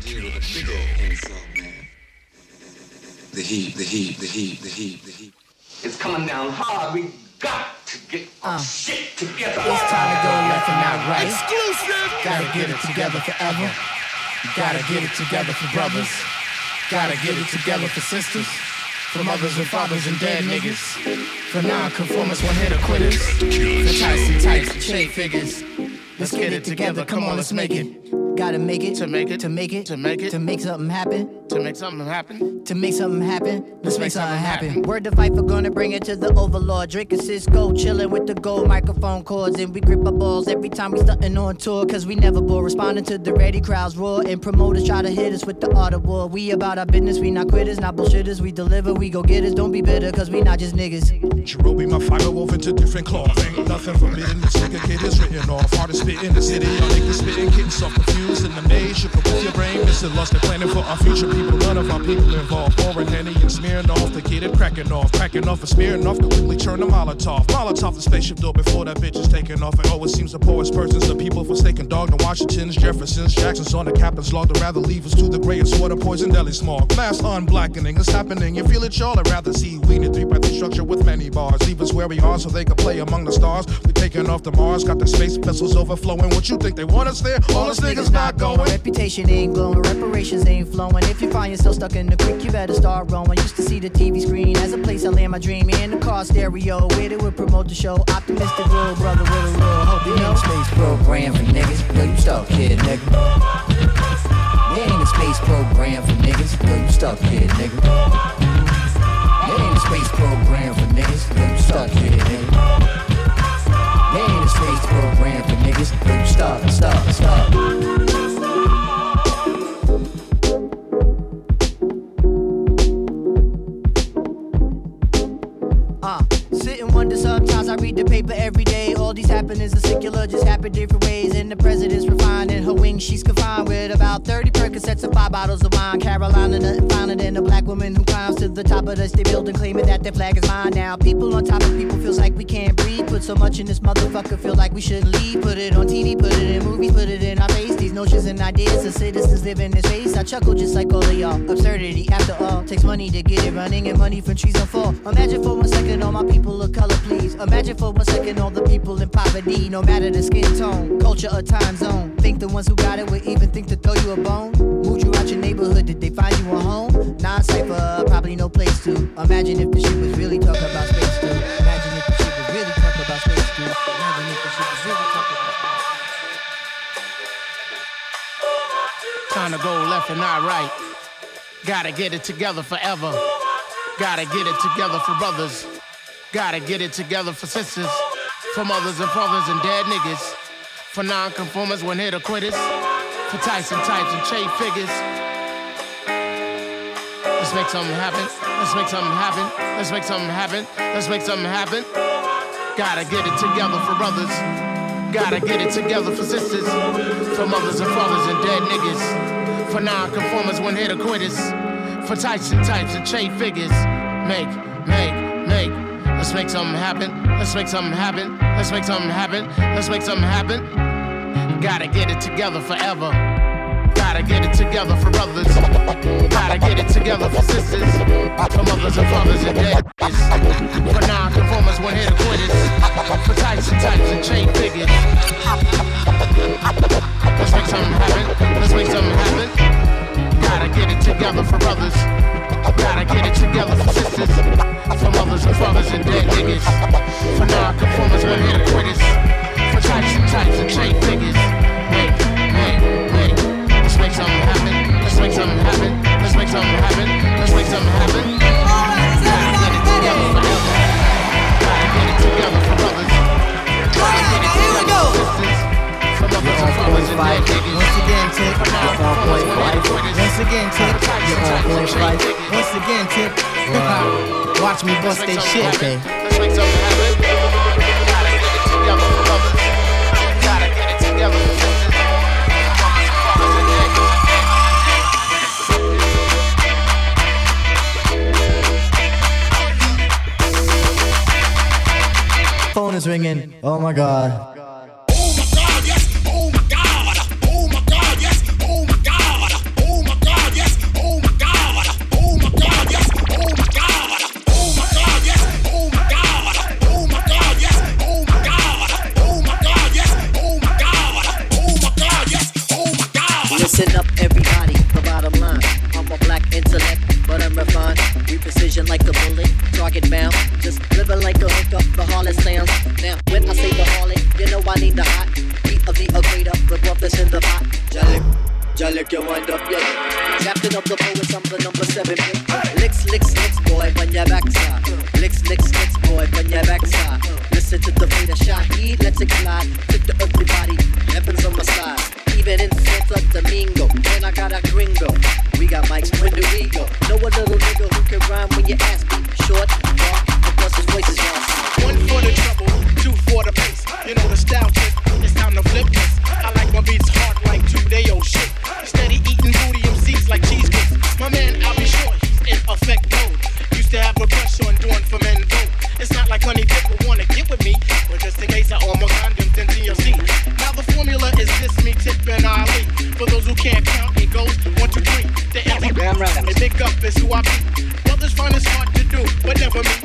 deal with a big old insult, man. The heat, the heat, the heat, the heat, the heat. It's coming down hard. We got to get our oh. shit together. It's time to go left and not right. Exclusive. Gotta get it together forever. Gotta get it together for brothers. Gotta get it together for sisters. For mothers and fathers and dead niggas. For non-conformists, one-hitter quitters. For Tyson types and shade figures. Let's get it together. Come on, let's make it. Gotta make it To make it. to make it To make it. to make something happen. To make something happen. To make something happen, let's make something happen. Word to fight for gonna bring it to the overlord. Drinking Cisco, chilling with the gold microphone cords. And we grip our balls every time we stuntin' on tour. Cause we never bore. Responding to the ready crowds roar. And promoters try to hit us with the art of war. We about our business, we not quitters, not bullshitters. We deliver, we go get us. Don't be bitter, cause we not just niggas. Cherubi, my fiber wove into different cloth. Ain't nothing forbidden. This nigga kid is written off. Hardest spit in the city. Y'all niggas spitting, getting so confused in the maze. Up with your brain, missing lost. They're planning for our future people. None of our people involved. Pouring Henny and smearing off. The kid it cracking off. Cracking off and smearing off. Quickly turn the Molotov. Molotov the spaceship door before that bitch is taking off. And always it seems the poorest persons, the people forsaken dog. The Washingtons, Jeffersons, Jacksons on the captain's log. They'd rather leave us to the gray grayest water, poison deli smog. Mass unblackening is happening. You feel it, y'all? I'd rather see we in a three by three structure with many bars. Leave us where we are so they can play among the stars. We taking off to Mars, got the space vessels overflowing. What you think they want us there? All us niggas not going. Reputation ain't glowing, reparations ain't flowing. If you find yourself stuck in the creek, you better start rowing. Used to see the TV screen as a place I land my dream in the car stereo. Where they would promote the show. Optimistic little brother with a little hope. You know, space program for niggas. Yo, you stuck, kid, nigga. There ain't a space program for niggas. Yo, you stuck, kid, nigga. There ain't a space program for niggas. Yo, you stuck, kid, nigga. There ain't a space program for niggas. Yo, you stuck, stuck, stuck. Read the paper every day. All these happenings are secular, just happen different ways. And the president's refined in her wings, she's confined with about 30 Percocets and five bottles of wine. Carolina, nothing finer than a black woman who climbs to the top of the state building, claiming that their flag is mine. Now, people on top of people feels like we can't breathe. Put so much in this motherfucker, feel like we shouldn't leave. Put it on TV, put it in movies, put it in our face. These notions and ideas of citizens live in this space. I chuckle just like all of y'all. Absurdity, after all, takes money to get it running, and money from trees don't fall. Imagine for one second all my people of color, please. Imagine for one second all the people in poverty, no matter the skin tone, culture, or time zone. Think the ones who got it would even think to throw you a bone? Moved you out your neighborhood, did they find you a home? Non cipher, probably no place to. Imagine if the shit was really talking about space too. Imagine if the shit was really talking about space too. Imagine if the shit was really talking about Time to go left and not right. Gotta get it together forever. Gotta get it together for brothers. Gotta get it together for sisters. For mothers and fathers and dead niggas. For non-conformers, one hitter quitters. For Tyson types and trade figures. Let's make something happen. Let's make something happen. Let's make something happen. Let's make something happen. Gotta get it together for brothers. Gotta get it together for sisters. For mothers and fathers and dead niggas. For non-conformers, one hitter quitters. For Tyson types and trade figures. Make, make, make. Let's make something happen. Let's make something happen. Let's make something happen. Let's make something happen. Gotta get it together forever. Gotta get it together for brothers. Gotta get it together for sisters. For mothers and fathers and dead niggas. For non-conformers, one hitter quitters. For types and types and chain figures. Let's make something happen. Let's make something happen. Gotta get it together for brothers. Gotta get it together for sisters. For mothers and fathers and dead niggas. For non-conformers, hitter quitters. For types and types and chain figures. Wait, wait, wait. Let's make something happen. Let's make something happen. Let's make something happen. Let's make something happen. Mothers and fathers and dead niggas. Once again, tip, you're on point five. Once again, tip, you're on point five. Once again, tip, watch me bust that shit, okay? Let's make something happen. Gotta get it together for brothers. Gotta get it together for sisters. Mothers and fathers and dead niggas. Phone is ringing. Oh my god. like a bullet, target bound. Just living like a hookup, the harlot sounds. Now, when I say the harlot, you know I need the hot heat of the equator, the brothers in the pot. Jelly, jelly, you wind up. Captain of the poets, I'm the number seven. Licks, licks, licks, boy, on your backside. Licks, licks, licks, boy, on your backside. Listen to the beat, the shot, let's it glide. Took the earthly body, weapons on my side even in Santo Domingo. And I got a gringo. We got Mike's when do we go? Know a little nigga who can rhyme when you ask me. Short, dark, and plus his voice is long. can't count. It goes one, two, three. The right. And big up is who I be. Brothers find it hard to do, but never me.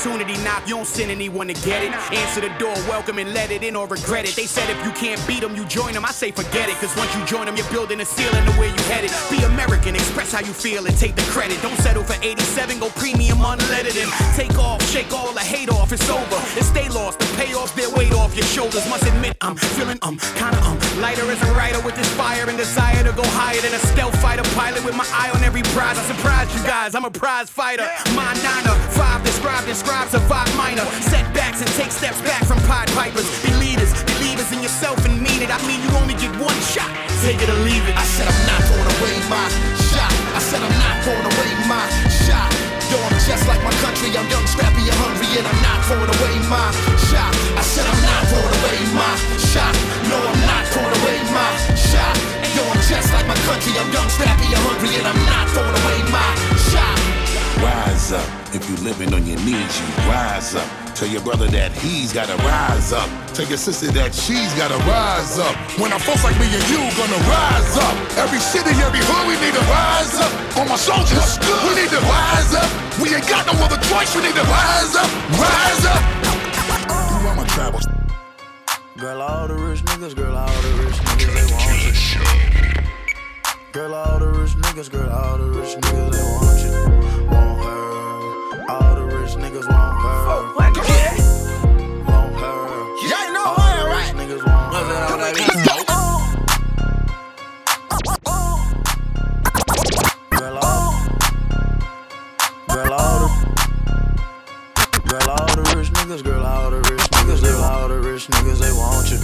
Opportunity knock, you don't send anyone to get it. Answer the door, welcome and let it in or regret it. They said if you can't beat them, you join them. I say forget it, cause once you join them, you're building a ceiling to where you headed. Be American, express how you feel and take the credit. Don't settle for 87, go premium unleaded and take off, shake all the hate off. It's over. And stay lost, the payoffs, their weight off your shoulders. Must admit, I'm feeling um kinda um lighter as a writer with this fire and desire to go higher than a stealth fighter pilot with my eye on every prize. I surprised you guys, I'm a prize fighter. My niner, five described, describe, survive minor. Setbacks and take steps back from Pied Pipers. Be leaders, believers in yourself and mean it. I mean, you only get one shot. Take it or leave it. I said I'm not throwing away my shot. I said I'm not throwing away my shot. Yo, I'm just like my country. I'm young, scrappy, and hungry, and I'm not throwing away my shot. I said I'm not throwing away my shot. No, I'm not throwing away my shot. Yo, I'm just like my country. I'm young, scrappy, and hungry, and I'm not throwing away my shot. Rise up. If you living on your knees, you rise up. Tell your brother that he's gotta rise up. Tell your sister that she's gotta rise up. When our folks like me and you gonna rise up. Every city, every hood, we need to rise up. All my soldiers, we need to rise up. We ain't got no other choice, we need to rise up. Rise up. You are my travel. Girl, all the rich niggas, girl, all the rich niggas, they want you. Girl, all the rich niggas, girl, all the rich niggas, they want you. Rich niggas want her. Want her. Yeah, you know the rich right? niggas want her. Let's go. Girl, all, girl, all the, girl, all the rich niggas, girl, all the rich niggas, girl, all the rich niggas, they want you.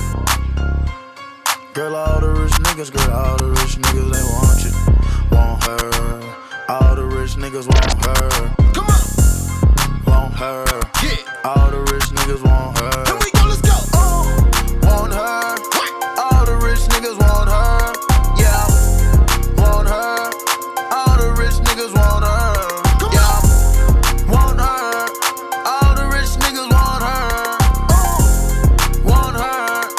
Girl, all the rich niggas, girl, all the rich niggas, they want you. Want her. All the rich niggas want her. Yeah. All the rich niggas want her. Here we go. Let's go. Uh, want her. All the rich niggas want her. Yeah. Want her. All the rich niggas want her. Yeah. Want her. All the rich niggas want her. Uh. Want her.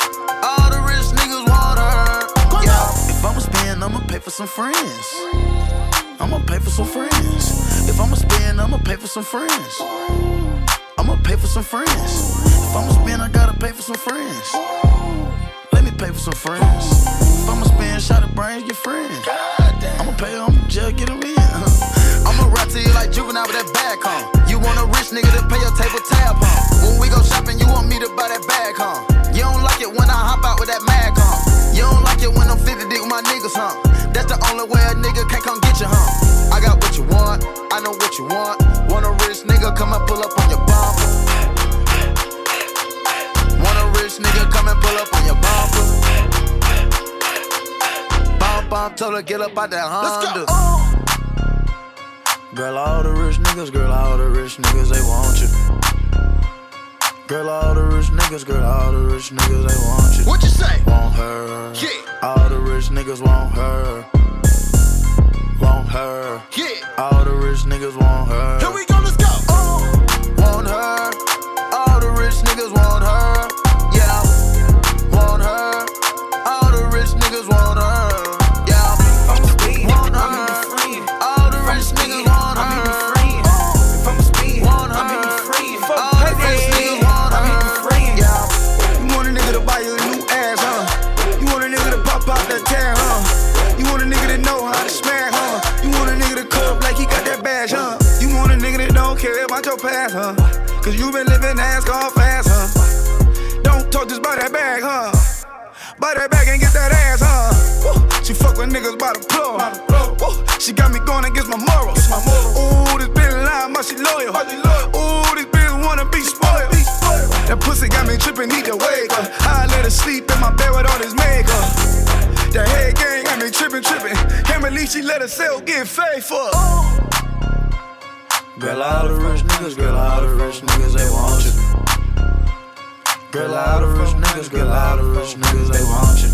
All the rich niggas want her. Yeah. If I'ma spend, I'ma pay for some friends. I'ma pay for some friends. If I'ma spend, I'ma pay for some friends. I'ma pay for some friends. If I'ma spend, I gotta pay for some friends. Let me pay for some friends. If I'ma spend, shot of brains, get friends. I'ma pay them, just get them in. I'ma rap to you like juvenile with that bag, huh? You want a rich nigga to pay your table tab, huh? When we go shopping, you want me to buy that bag, huh? You don't like it when I hop out with that mag, huh? You don't like it when I'm 50 deep with my niggas, huh? That's the only way a nigga can't come get you, huh? I got what you want, I know what you want. Want a rich nigga, come and pull up Bump, told her get up out that Honda. Girl, all the rich niggas, girl, all the rich niggas, they want you. Girl, all the rich niggas, girl, all the rich niggas, they want you. What you say? Want her. Yeah. All the rich niggas want her. Want her. Yeah. All the rich niggas want her. Here we go. niggas by the floor. Ooh, she got me going against my morals. My morals. Ooh, this bitch lying, but she loyal. Ooh, this bitch wanna be spoiled. That pussy got me tripping, need to wake up. I let her sleep in my bed with all this makeup. That head gang got me tripping, tripping. Can't believe she let herself get faithful. Girl, all the rich niggas, girl, all the rich niggas, they want you. Girl, all the rich niggas, girl, all the rich niggas, they want you.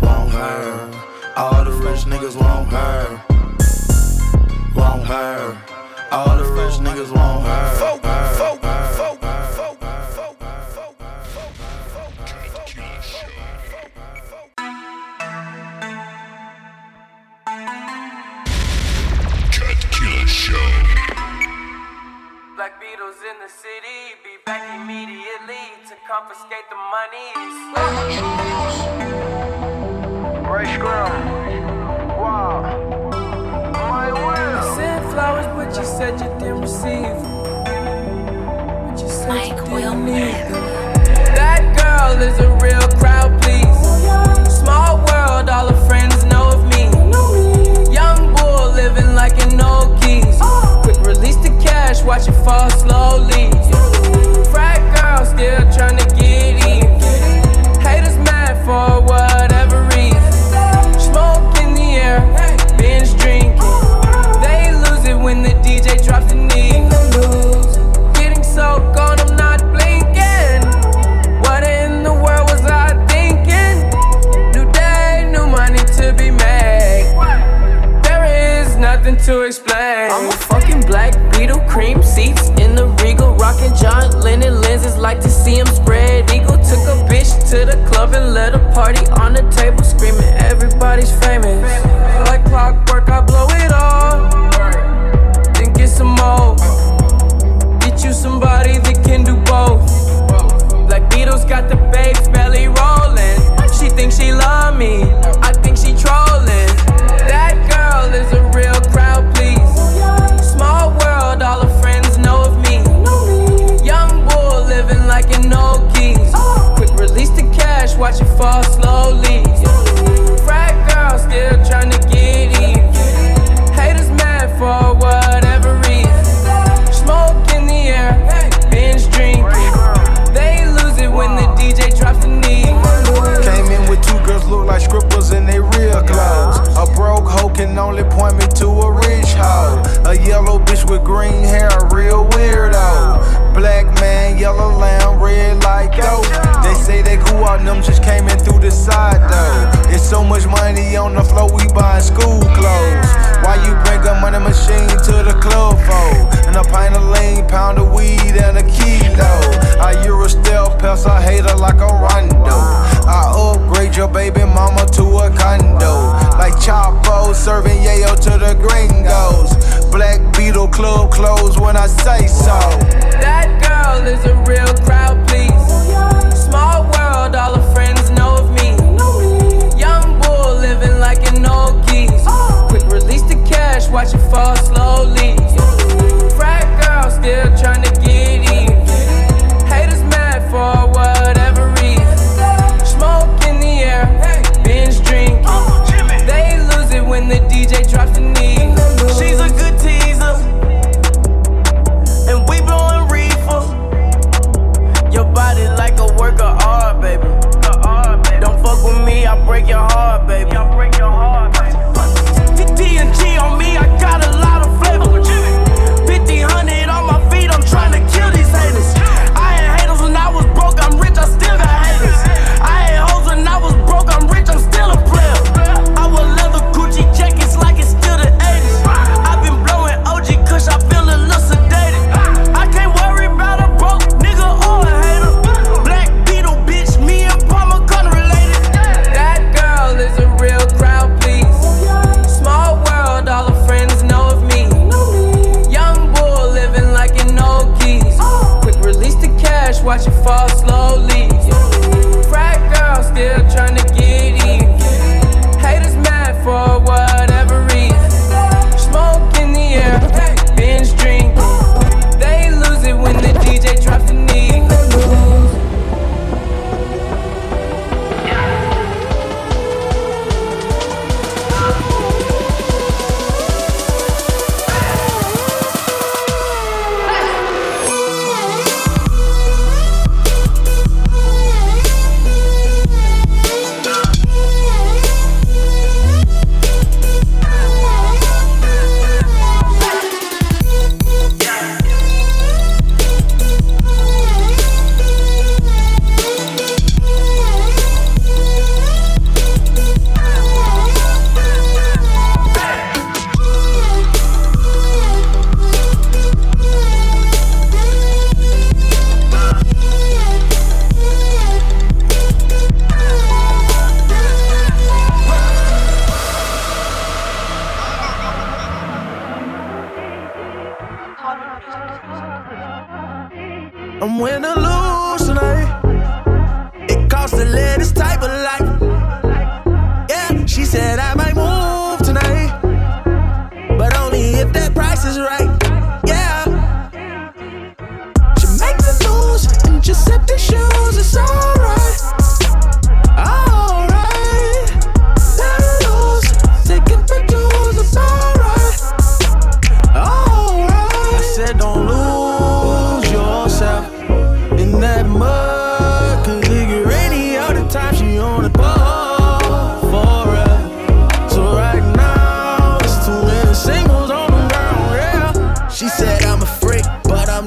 Want her. All the rich niggas want her. Want her. All the rich niggas want her. Black Beatles in the city, be back immediately to confiscate the money. Rice Scrum. Wow. My world. You sent flowers, but you said you didn't receive. But you said Mike you didn't need them. That girl is a real.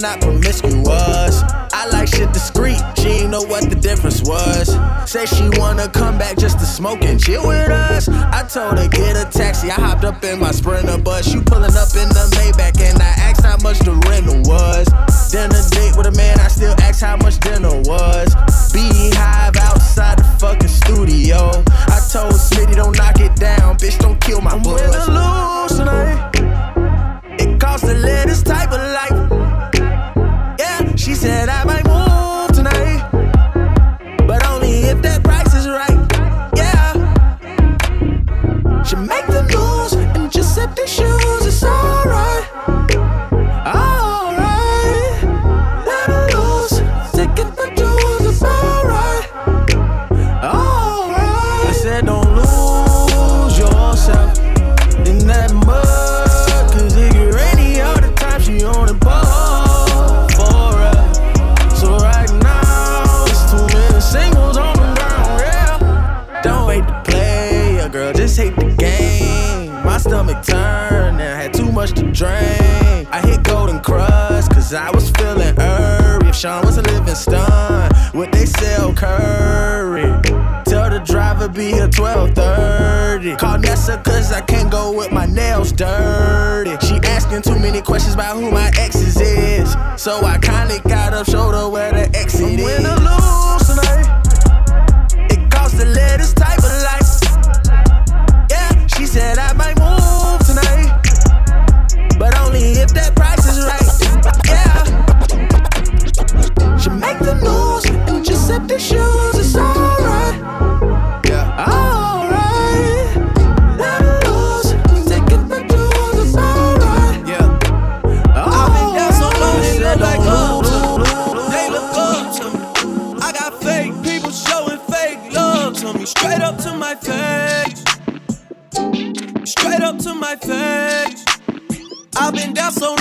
Not promiscuous. I like shit discreet, she ain't know what the difference was. Said she wanna come back just to smoke and chill with us. I told her get a taxi, I hopped up in my Sprinter bus. You pulling up in the Maybach, and I asked how much the rental was. Then Dinner date with a man, I still asked how much dinner was. Beehive outside the fucking studio. I told Smitty don't knock it down, bitch, don't kill my buzz. I'm winning lose tonight. It costs to live this type of life. She said I might Sean was a living stun, would they sell curry? Tell the driver be here 12:30. Call Nessa cause I can't go with my nails dirty. She asking too many questions about who my exes is. So I kinda got up, showed her where the exit is. Win or lose tonight. It costs to live this type of life. Yeah, she said I might move tonight, but only if that shoes. It's alright. Yeah, alright. Let her loose, taking my dues. It's alright. Yeah, I've been down so long they look like up to. They look up to me. I got fake people showing fake love to me, straight up to my face. Straight up to my face. I've been down so long,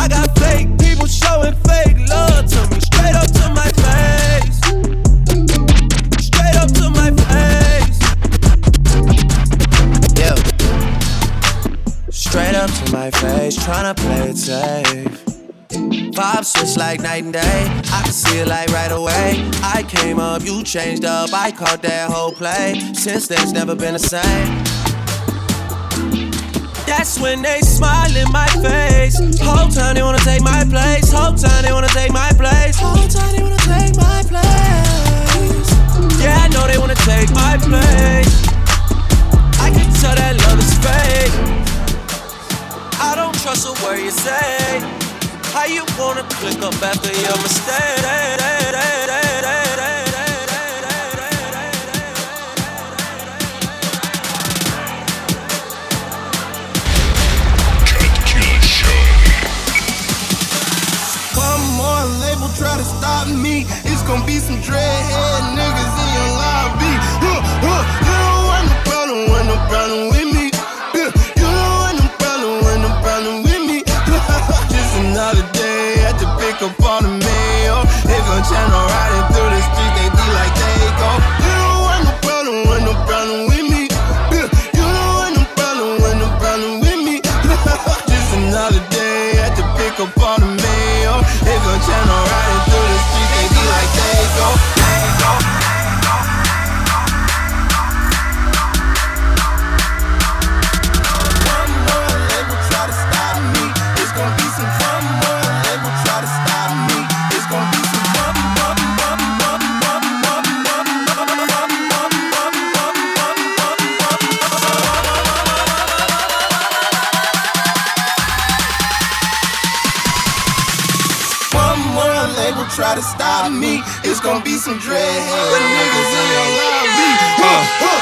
I got fake people showing fake love to me. Straight up to my face. Straight up to my face. Yeah. Straight up to my face, tryna play it safe. Vibe switch like night and day. I can see it like right away. I came up, you changed up. I caught that whole play. Since then, it's never been the same. That's when they smile in my face. Whole time they wanna take my place. Whole time they wanna take my place. Whole time they wanna take my place. Yeah, I know they wanna take my place. I can tell that love is fake. I don't trust a word you say. How you wanna click up after your mistake? try to stop me, it's gonna be some dreadhead niggas in your lobby. Huh, huh, you don't want no problem, want no problem with me. You don't want no problem, want no problem with me. Just another day had to pick up all the mail. They gon' channel riding through the street, they be like they go. You don't want no problem, want no problem with me. You don't want no problem, want no problem with me. Just another day channel riding through the streets, they be like, there you go. Me, it's gonna be some dread. Niggas in your lobby. Huh, huh.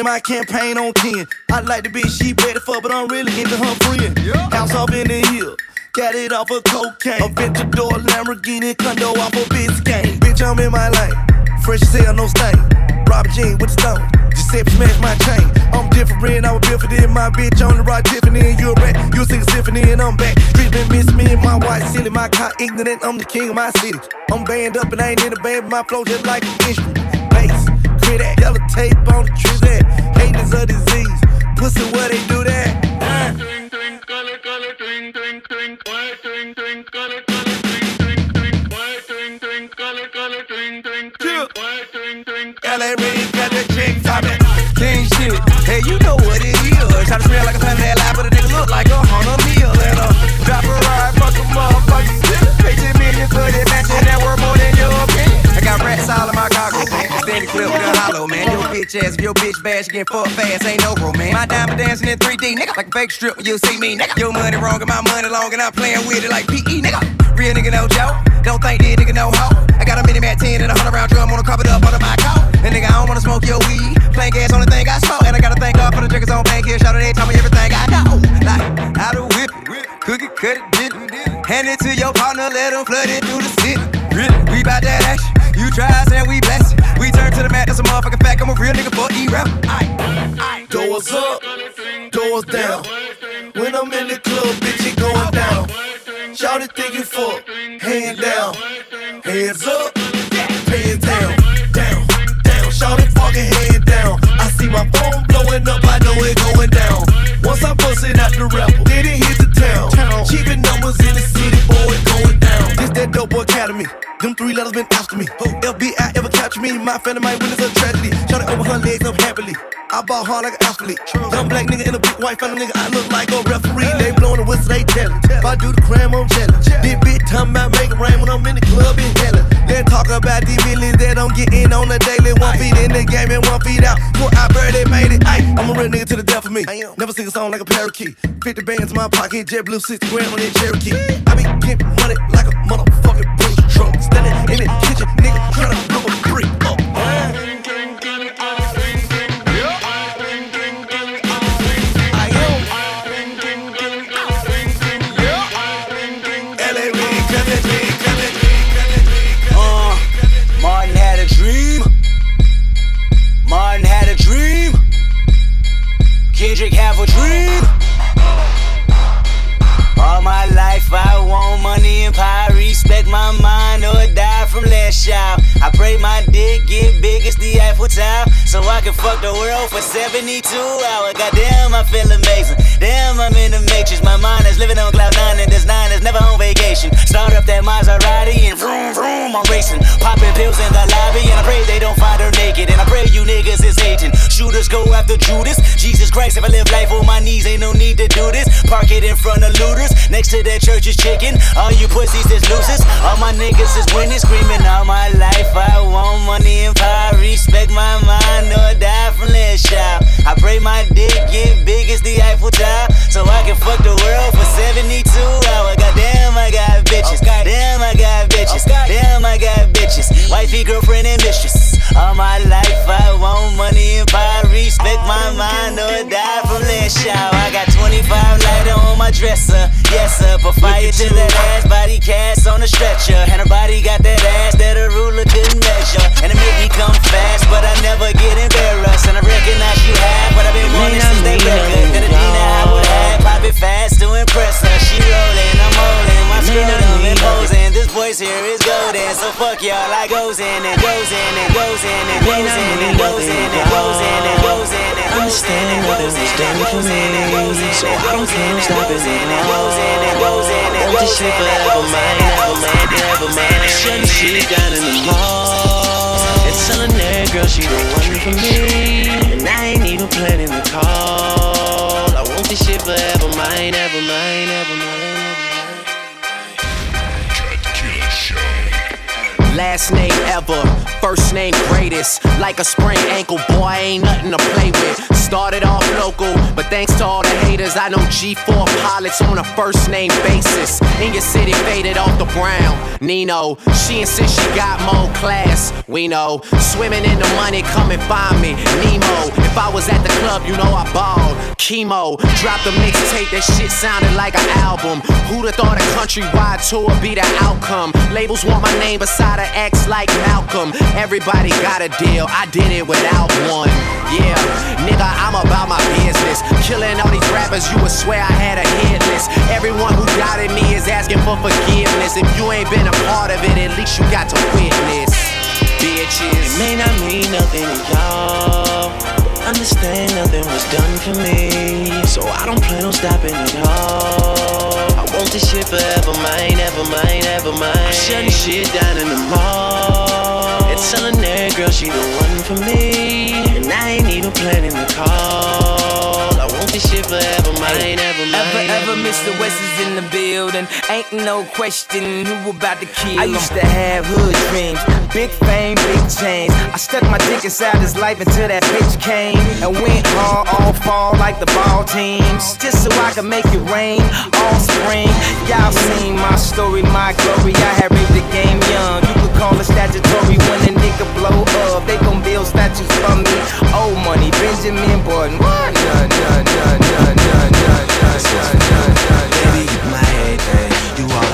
Campaign on 10. I like the bitch she ready for, but I'm really into her friend. House off in the hill. Got it off of cocaine. Aventador Lamborghini condo off of Biscayne. Bitch, I'm in my lane. Fresh as hell, no stain. Robert Jean with the stone. Giuseppe smash my chain. I'm different, I was built for this. My bitch on the ride Tiffany, and you a rat. You sing a symphony, and I'm back. Treatment miss me and my white silly. My car ignorant, I'm the king of my city. I'm banned up and I ain't in a band, but my flow just like an instrument. Bass, clear that yellow tape on the tree that. Hate is a disease. Pussy, where they do that? LA Reid got the chick topping. King shit. Hey, you know what it is. Try to smell like a planet that lie, but a nigga look like a hundred meal. And a drop a ride, fuck a motherfucker. Pay 10 million for that mansion that worth more than your opinion. I got rats all in my man. Steady clip with bitch ass, if your bitch bad, she get fucked fast. Ain't no romance. My diamond dancing in 3D, nigga. Like a fake strip when you see me, nigga. Your money wrong and my money long, and I'm playing with it like PE, nigga. Real nigga, no joke. Don't think this nigga no hoe. I got a mini MAC-10 and a 100 round drum on the carpet up under my coat. And nigga, I don't wanna smoke your weed. Plain gas, only thing I smoke. And I gotta thank God for the drinkers on bank here. Shout out, they tell me everything I know. Like, how to whip it, cook it, cut it, dip it. Hand it to your partner, let him flood it through the city. We bout that action. You try us and we bless. We turn to the mat, that's a motherfucking fact. I'm a real nigga for E-rap. Doors up, doors down. When I'm in the club, bitch, it going down. Shout it, think you fuck. Hand down, hands up, hands down, down, down. Shout it, fucking hand down. I see my phone blowing up, I know it going down. Once I bust it out the rapper, then it hit the town. Keeping numbers in the boy, going down. This that dope boy academy. Them three letters been after me. FBI ever capture me? My family might witness a tragedy. Shot over her legs up happily. I ball hard like an athlete. Young black nigga in a big white family nigga. I look like a referee. They blowing the whistle, they tellin'. If I do the crime, I'm jealous. This bitch talking about make it rain when I'm in the club in hella. They talk about these millions that I'm getting on the daily. One feet in the game and one feet out. So I barely made it. Ay, I'm a real nigga to the death of me. Never sing a song like a parakeet. 50 bands in my pocket, jet blue 60 grand on that Cherokee. I be Get money like a motherfucking Brinks truck. Standing in the kitchen, nigga, trying to blow a brick up. 72 hours. Goddamn, I feel amazing. Damn, I'm in the matrix. My mind is living on cloud nine, and this nine is never on vacation. Start up that Maserati and vroom vroom, I'm racing. Popping pills in the lobby, and I pray they don't find her naked. And I pray you niggas. Shooters go after Judas. Jesus Christ, if I live life on my knees, ain't no need to do this. Park it in front of looters. Next to that church is chicken. All you pussies is losers. All my niggas is winning, screaming all my life. I want money and power. Respect my mind or die from child. I pray my dick get big as the Eiffel Tower. So I can fuck the world for 72 hours. Goddamn, I got bitches. Damn, I got bitches. Damn, I got bitches. Wifey, girlfriend, and mistress. All my life I want money and power. Respect my mind or die from last child. I got 25 lighter on my dresser. Yes, sir. Put fire to that ass. Body cast on a stretcher. And her body got that ass that a ruler couldn't measure. And it make me come fast, but I never get embarrassed. And I recognize you have what I've been wanting since they record. Then Adina, I would have pop it fast to impress her. She rolling, I'm holding my scrotum and posing. This voice here is golden, so fuck y'all. I goes in and goes in and goes in and goes in and goes in and goes in and goes in and Understand what it was done for me, so I don't plan on stopping it all. Want this shit forever mine, ever mine, ever mine. Shutting shit down in the mall and telling that girl she the one for me, and I ain't even planning the call. I want this shit forever mine, ever mine, ever mine. Last name ever, first name greatest. Like a sprained ankle, boy, ain't nothing to play with. Started off local, but thanks to all the haters, I know G4 pilots on a first name basis. In your city, faded off the brown. Nino, she insists she got more class. We know, swimming in the money, come and find me. Nemo, if I was at the club, you know I balled. Chemo, dropped a mixtape, that shit sounded like an album. Who'd have thought a countrywide tour be the outcome? Labels want my name beside an X like Malcolm. Everybody got a deal, I did it without one. Yeah, nigga, I'm about my business. Killing all these rappers, you would swear I had a hit list. Everyone who doubted me is asking for forgiveness. If you ain't been a part of it, at least you got to witness. Bitches. It may not mean nothing to y'all. Understand nothing was done for me, so I don't plan on stopping at all. Want this shit forever mine, ever mine, ever mine. I'm shutting shit down in the mall and telling that girl she the one for me, and I ain't even planning the call. This shit forever mine, ever mine. Ever, ever, Mr. West is in the building. Ain't no question who about to kill I used to have hood dreams, big fame, big chains. I stuck my dick inside his life until that bitch came and went hard all fall like the ball teams, just so I could make it rain all spring. Y'all seen my story, my glory. I had raped the game young. You could call it statutory when a nigga blow up. They gon' build statues for me. Old money, Benjamin Button. What? Nah, Baby, you my everything. You all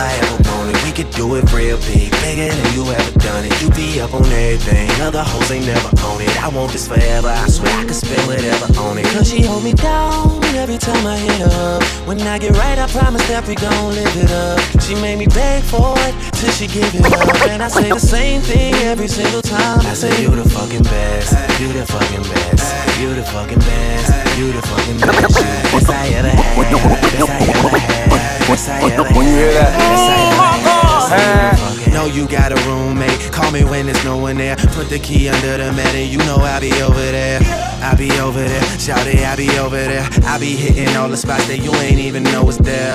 could do it real big, bigger than you ever done it. You be up on everything. Other hoes ain't never on it. I want this forever. I swear I could spend whatever on it. Cause she hold me down every time I hit up. When I get right, I promise that we gon' live it up. She made me beg for it till she give it up. And I say the same thing every single time. I say you the fucking best. You the fucking best. You the fucking best. You the fucking best. You best I ever had. Best I ever had. Best I ever had. When you hear that, Best I ever had. Know you got a roommate. Call me when there's no one there. Put the key under the mat and you know I'll be over there. I'll be over there. Shout it, I'll be over there. I'll be hitting all the spots that you ain't even know is there.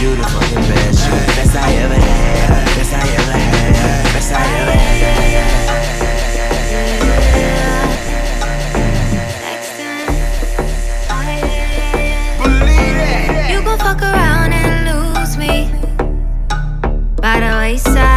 You the fucking best. You best I ever had. Best I ever had. Best I ever had. You gon' fuck around and lose me by the wayside.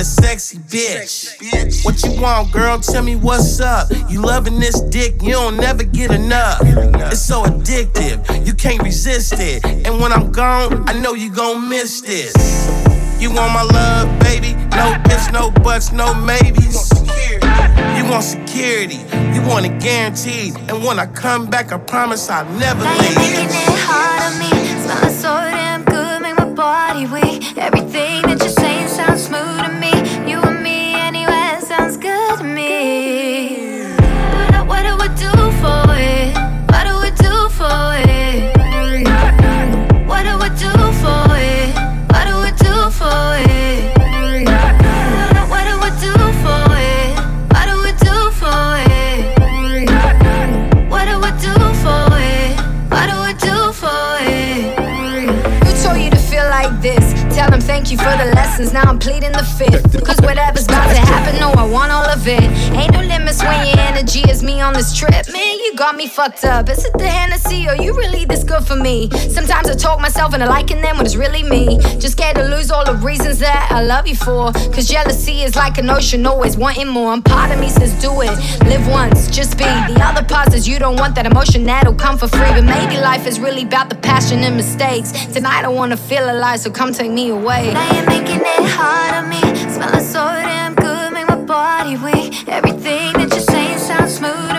A sexy bitch. What you want, girl? Tell me what's up. You loving this dick, you don't never get enough. It's so addictive, you can't resist it. And when I'm gone, I know you gon' miss this. You want my love, baby? No ifs, no buts, no maybes. You want security, you want it guaranteed. And when I come back, I promise I'll never Now leave. you're making it hard on me. Smelling so damn good, make my body weak. Everything you for the lessons. Now I'm pleading the fifth. Cause whatever's about to happen, no, I want all of it. Ain't no limits when your energy is me on this trip. Man, you got me fucked up. Is it the Hennessy or you really this good for me? Sometimes I talk myself into liking them when it's really me. Just scared to lose all the reasons that I love you for. Cause jealousy is like an ocean, always wanting more. And part of me says do it, live once, just be. The other part says you don't want that emotion that'll come for free. But maybe life is really about the passion and mistakes. Tonight I wanna feel alive, so come take me away. You're making it hard on me. Good, make my body weak. Everything that you're saying sounds smooth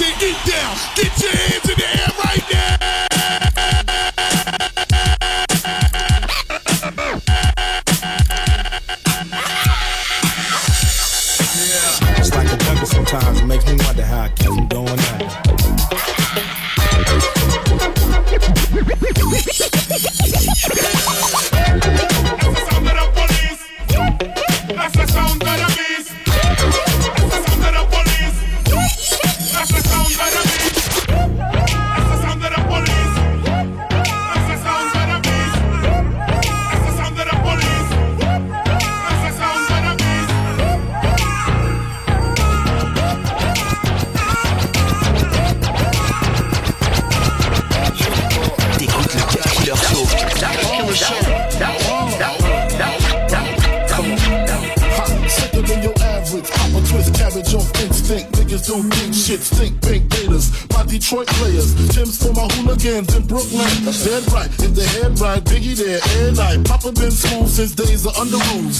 Man get down! Get your hands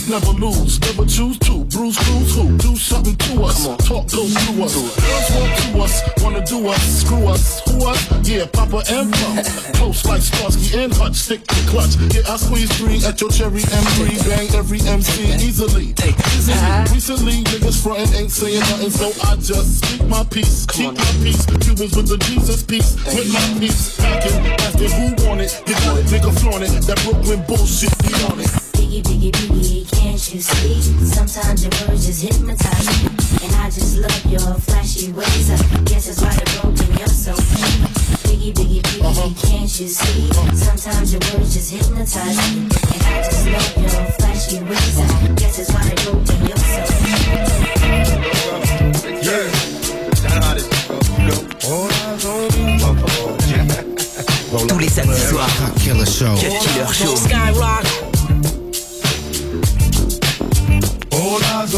under rules. Never lose. Never choose to. Bruise, Cruz who? Do something to us. Talk goes through us. Girls want to us. Wanna do us. Screw us. Who us? Yeah, Papa and Pump. Close like Starsky and Hutch. Stick to clutch. Yeah, I squeeze three at your cherry M3. Bang every MC easily. Easily. Recently, niggas frontin' ain't saying nothing, so I just speak my peace. Keep my peace. Cubans with the Jesus peace. With my peace. Packing, asking who want it. You got it, nigga flaunt it. That Brooklyn bullshit, be on it. Biggie, biggie, biggie, can't you see? Sometimes your words just hypnotize me. And I just love your flashy ways. I guess that's why they're broken, you're so mean. Biggie, biggie, biggie, uh-huh. can't you see? Sometimes your words just hypnotize me. And I just love your flashy ways. I guess that's why they're broken, you're so mean. Yeah. Tous les samedis soirs. Killer Show. Cut Killer Show. Skyrock. You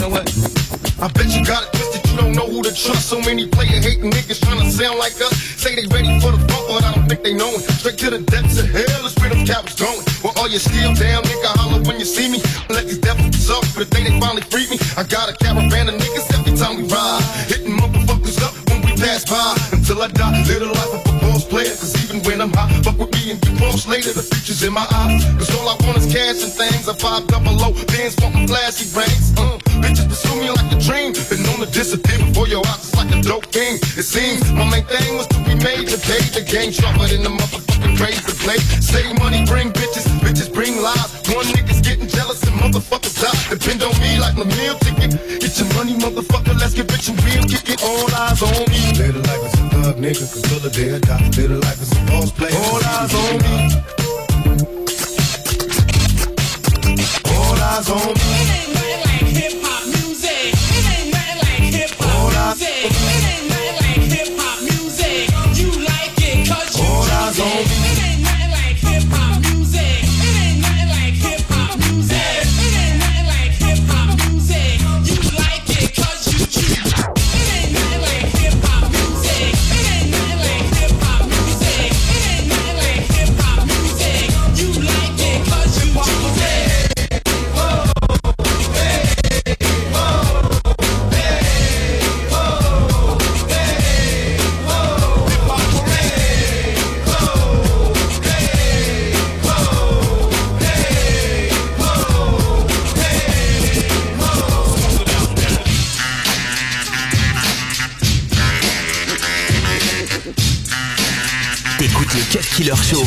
know what? I bet you got it twisted. You don't know who to trust. So many player hating niggas trying to sound like us. Say they ready for the front, but I don't think they know it. Straight to the depths of hell is where them cowards going. Well, all you still down, nigga, holler when you see me. Let these devils suck for the day they finally free me. I got a caravan of niggas every time we ride. Hitting motherfuckers up when we pass by. Until I die, live the life of a boss player. Cause even when I'm high, fuck with me get later. The future's in my eyes. Cause all I want is cash and things. I five double low, bands wanting flashy rings. Uh, bitches pursue me like a dream. Been known to disappear before your eyes. It's like a dope game. It seems my main thing was to be made to pay the game sharper than the motherfucking razor blade. Save money bring bitches, bitches bring lies. One nigga's getting jealous and motherfuckers die. Depend on me like my meal ticket. Get your money, motherfucker. Let's get rich and real. Kick it. All eyes on me. Live thug nigga, cause till the day I die. Live the life as a boss player. All eyes on me. All eyes on me. Killer Show.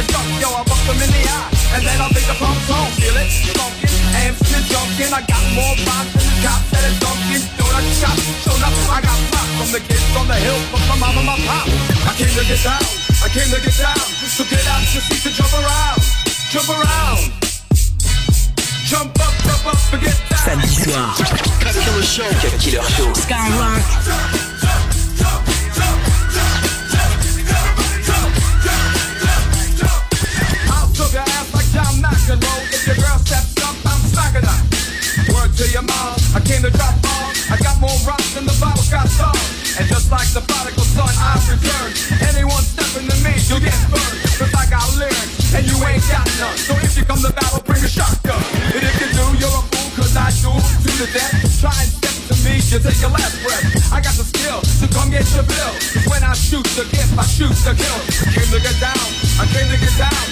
Someone's smoking junk. Yo, I bust them in the eye, and then I'll make the pump tone. Feel it, funkin', amps to junkin'. I got more rhymes than the cops that is dunkin'. Donut shop, showed up, I got pop from the kids from the hill, from my mama, my pop. I came to get down, I came to get down. So get out your seats and jump around, jump around. Jump up, jump up, forget that. Samedi soir. Cut Killer Show. Cut Killer Show. Skyrock. Came to drop bombs. I got more rocks than the Bible got songs. And just like the prodigal son, I return. Anyone stepping to me, you'll get burned. Cause I got lyrics, and you ain't got none. So if you come to battle, bring a shotgun. And if you do, you're a fool, cause I do to the death. Try and step to me, you take your last breath. I got the skill, so come get your bill. Cause when I shoot the gift, I shoot the kill. I came to get down, I came to get down.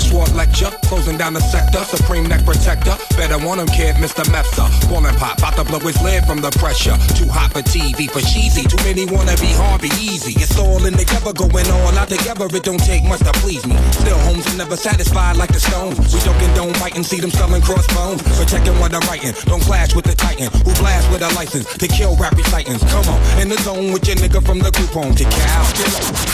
Swinging sword lecture, closing down the sector, supreme neck protector. Better want him, kid, Mr. Mepsa. Ballin' pop, about to blow his lid from the pressure. Too hot for TV, for cheesy. Too many wanna be Harvey Easy. It's all in together, going all out together. It don't take much to please me. Still, homes are never satisfied like the Stones. We joking don't condone fighting, see them selling crossbones. Protecting what I'm writing, don't clash with the Titan who blast with a license to kill rap recitants. Come on, in the zone with your nigga from the group home to cow.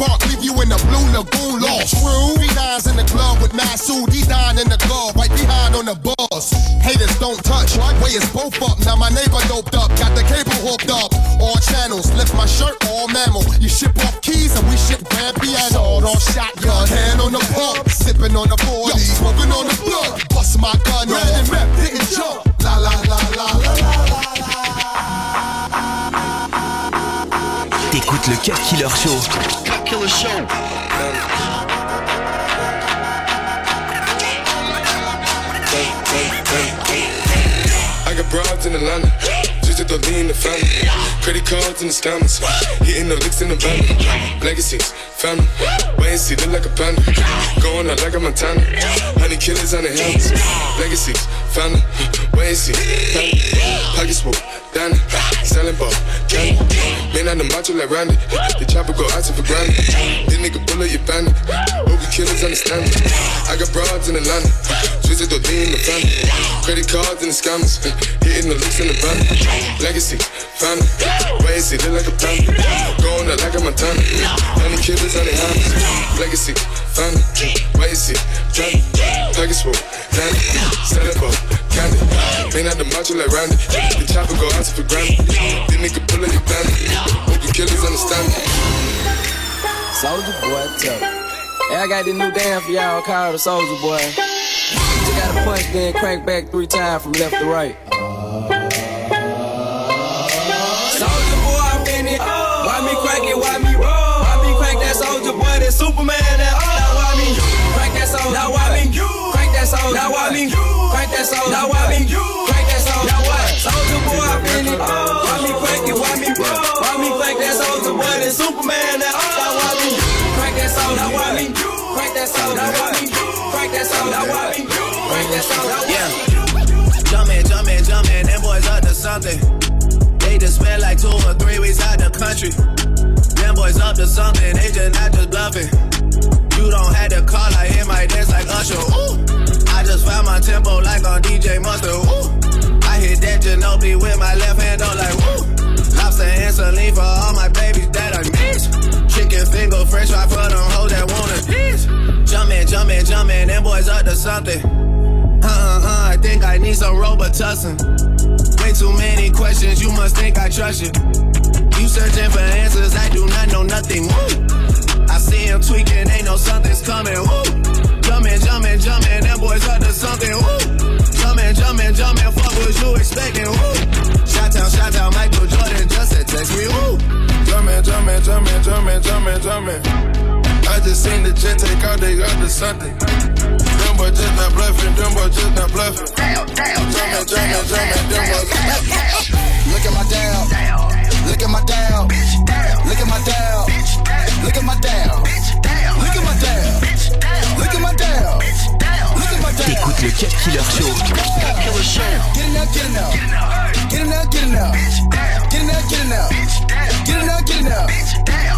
bark, leave you in the blue lagoon lost. True, three nines in the club with Masu, D9 in the glove, right behind on the bus. Haters don't touch, way is both up. Now my neighbor doped up, got the cable hooked up. All channels, lift my shirt, all mammal. You ship off keys and we ship grand piano. Sawed off shotgun, hand on the pump, sipping on the 40, smoking on the blood. Bust my gun, red and rep, didn't jump. La la la la la la. T'écoutes le Cut Killer Show. Cut Killer Show. I got broads in Atlanta, just to throw in the family. Credit cards in the scammers, hitting the licks in the van. Legacies, family, wait and see, look like a panda. Going out like a Montana, honey killers on the helmets. Legacies, family, family. Pockets full, Danny, selling ball, candy. Man on the macho like Randy, the chopper go out for granted. This nigga bullet, you bandit. Hope you killers understand me. I got broads in Atlanta, twisted the in the family. Credit cards and the scammers, hitting the licks in the van. Legacy, family, wait and see, look like a panda. Going out like a Montana, honey killers on the hands. Legacy, family, wait and see, family. Pockets full, Danny, selling ball, candy. Man out the macho like Randy, the chopper go out to for granted. This nigga bullet, you bandit. Hope you killers understand me. Soldier boy, tell Hey, I got this new dance for y'all called the Soldier Boy. You gotta punch, then crank back three times from left to right. Soldier boy, I'm in it. Why me crank it? Why me roll? Why me crank that soldier boy? That Superman, that oh. Now why me crank that soldier? Now why me crank that soldier? Now why me crank that soldier? Now why me crank that soldier? Now what? Soldier boy, I'm in it. Why me crank it? Why me roll? Why me crank that soldier boy? That Superman, that oh. Now why me crank that soldier? Now why me crank that soldier? Now why me crank that soldier? Now why me crank that soldier? Yeah. Jumpin', jumpin', jumpin', them boys up to something. They just spent like two or three weeks out the country. Them boys up to something, they just not just bluffing. You don't have to call, I hit my dance like Usher. Ooh. I just found my tempo like on DJ Mustard. Ooh. I hit that Ginobili with my left hand, on like woo. Lobster and saline for all my babies that I miss. Chicken finger, fresh fry for them hoes that want a piece. Jumpin', jumpin', jumpin', them boys up to something. Uh uh uh, I think I need some Robitussin. Way too many questions, you must think I trust you. You searching for answers, I do not know nothing. Woo. I see him tweaking, ain't no something's coming. Woo! Jumping, jumping, jumping, them boys up to something. Woo! Jumping, jumping, jumping, fuck what you expecting. Woo! Shot down, shot down, Michael Jordan just a text me. Woo! Jumping, jumping, jumping, jumping, jumping, jumping. I just seen the jet take out, they got to something. Them boys just not bluffing, them boys just not bluffing. Damn, damn, jumping, jumping, jumping, them boys. Look at my down. Look at my down. Look at my down. Look at my down. Look at my down. T'écoutes le Cut Killer Show. Cut Killer Show. Get it now, get it now. Get it now, get it now. Get it now, get it now. Get it now, get it now.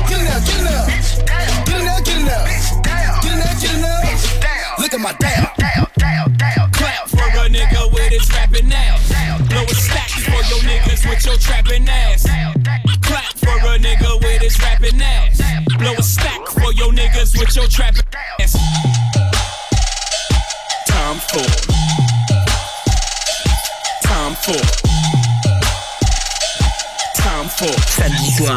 Get it now, get it now. Get it now, get it now. Get it now, get it now. Look at my down. Clap for a nigga with his rapping ass. Blow a stack for your niggas with your trapping ass. Clap for a nigga with his rapping ass. Your with your trapping ass. Time for. Time for. Time for. Samedi soir.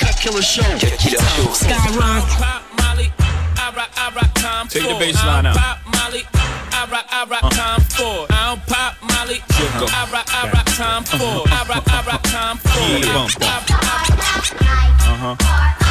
Cut Killer Show. Cut Killer Show. Skyrock. Pop Molly. I rock, I rock, time Take the for. bass line out. Pop Molly. I rock, I rock, time for. I don't pop Molly. I rock, I rock, time for. I rock, I rock, time for. Yeah, bump, bump. Uh huh.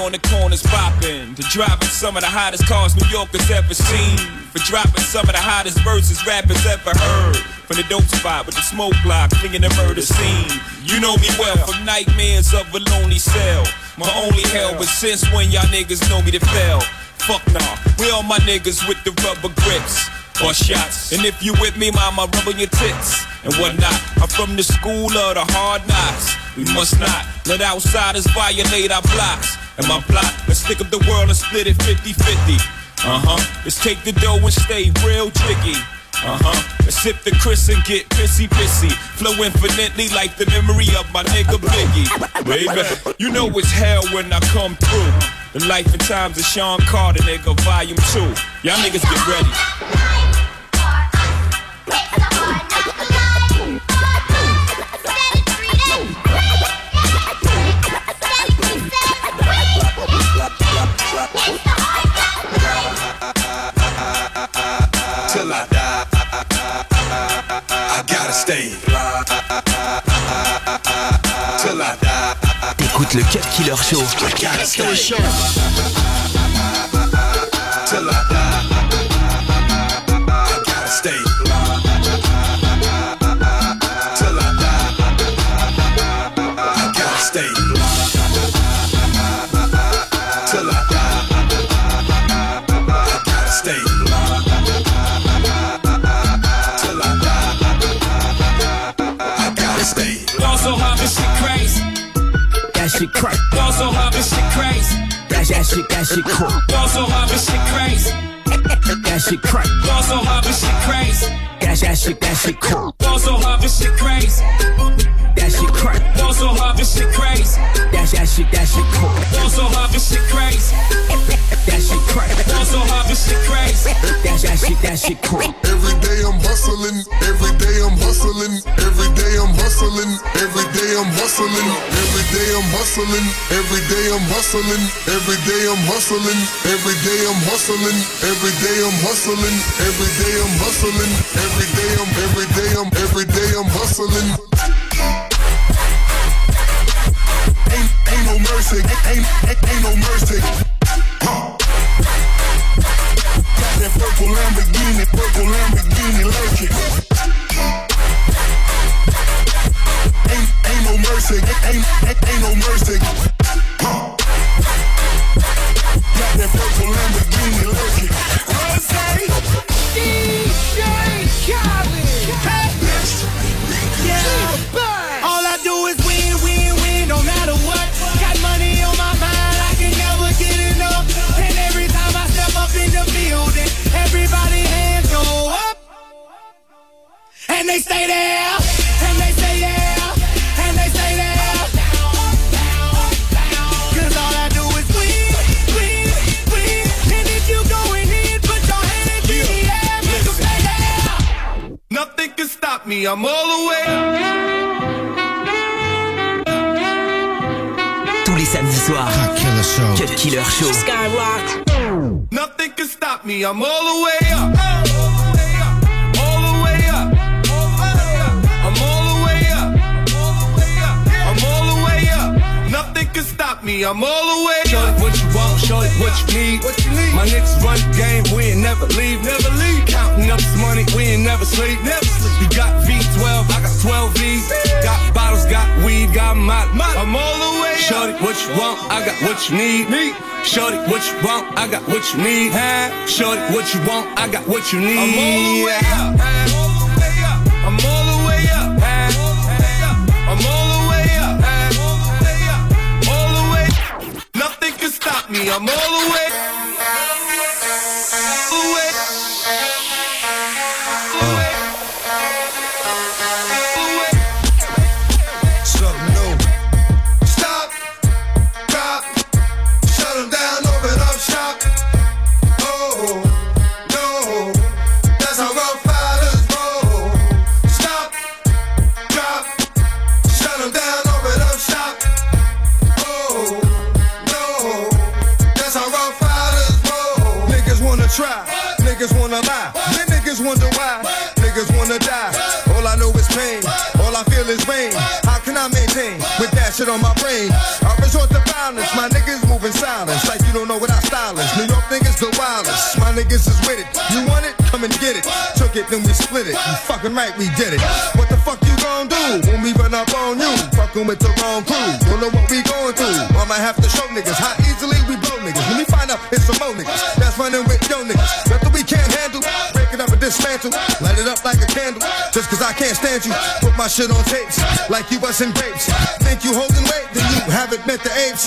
On the corners popping to driving some of the hottest cars New Yorkers ever seen. For dropping some of the hottest verses rappers ever heard. From the dope spot with the smoke block, clinging the murder scene. You know me well from nightmares of a lonely cell. My only hell was since when y'all niggas know me to fail. Fuck nah, we all my niggas with the rubber grips. Or shots. And if you with me, mama, rub on your tits and whatnot. I'm from the school of the hard knocks. We must not let outsiders violate our blocks. And my plot, let's stick up the world and split it 50 50. Uh huh. Let's take the dough and stay real tricky. Uh huh. Let's sip the Cris and get pissy pissy. Flow infinitely like the memory of my nigga Biggie. Baby, you know it's hell when I come through. The life and times of Sean Carter, nigga, volume two. Y'all niggas get ready. T'écoutes le Cut Killer Show. I gotta Killer stay. Show. Till I die, shit crack. Y'all so hot, this shit crazy. That, that shit, that shit cool. Y'all so hot, this shit crazy. That shit crack. Y'all so hot, this shit crazy. That, that shit, that shit cool. Y'all so hot, this shit crazy. That shit crack. Y'all so hot, this shit crazy. That, that shit, that shit cool. Y'all so hot, this shit crazy. That shit crack. Y'all so hot, this shit crazy. That, that shit, that shit cool. Every day I'm hustling, every day I'm hustling, every day I'm hustling, every day I'm hustling, every day I'm hustling, every day I'm hustling, every day I'm hustling, every day I'm hustling, every day I'm hustling, every day I'm hustling, every day I'm every day I'm every day I'm hustling. Ain't ain't no mercy, ain't ain't, ain't no mercy. Purple Lamborghini, purple Lamborghini lurking. Ain't, ain't no mercy, ain't, ain't, ain't no mercy. Got that purple Lamborghini Nothing stop me. I'm all les samedis soirs. Killer Show. Nothing can stop me, I'm all the way up. Me, I'm all the way. Show it what you want, show it what you need. What you need. My niggas run the game, we ain't never leave, never leave. Counting up this money, we ain't never sleep, never sleep. You got V12, I got 12 V's. Got bottles, got weed, got my, I'm all the way up. Shorty, what you want, I got what you need. Shorty, what you want, I got what you need. Shorty, what you want, I got what you need. I'm all the way up. I'm all the way. All How can I maintain with that shit on my brain? I resort to violence, my niggas moving silence like you don't know what I style is. New York niggas the wildest, my niggas is with it. You want it? Come and get it. Took it, then we split it. You fucking right, we did it. What the fuck you gon' do when we run up on you? Fucking with the wrong crew. Don't know what we going through. I might have to show niggas how candle. Just cause I can't stand you. Put my shit on tapes like you busting grapes. Think you holding weight, then you haven't met the apes.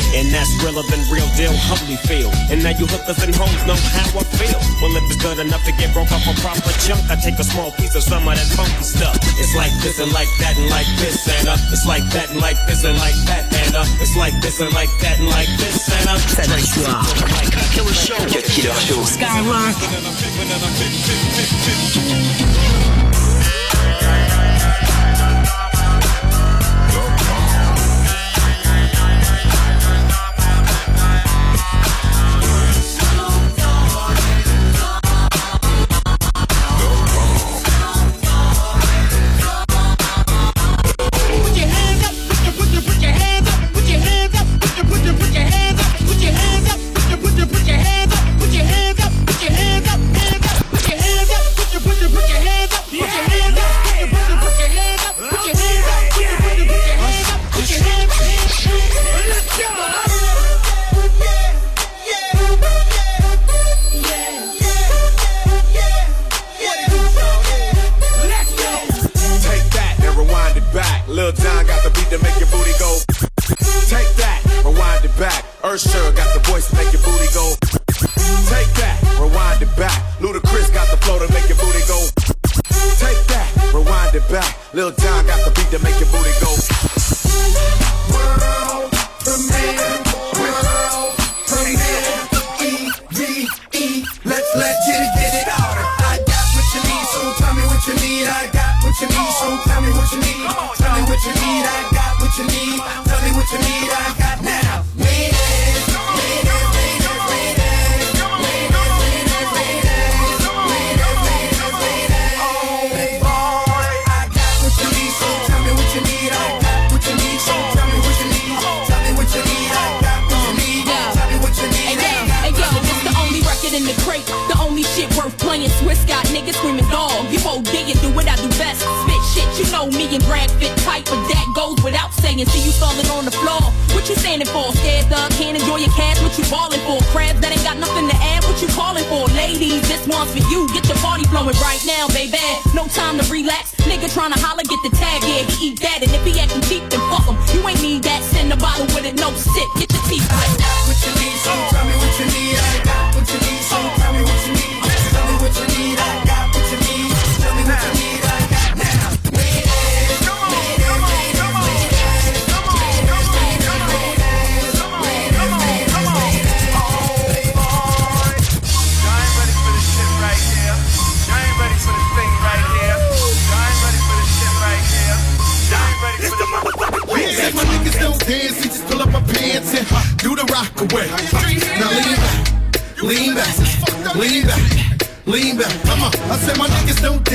And that's realer than real deal, humbly feel. And now you hookers and hoes know how I feel. Well, if it's good enough to get broke off a proper chunk, I take a small piece of some of that funky stuff. It's like this and like that and like this and uh, it's like that and like this and like that and uh, it's like this and like that and like this and uh. Samedi soir. Killer Show. Cut Killer Show. Skyrock.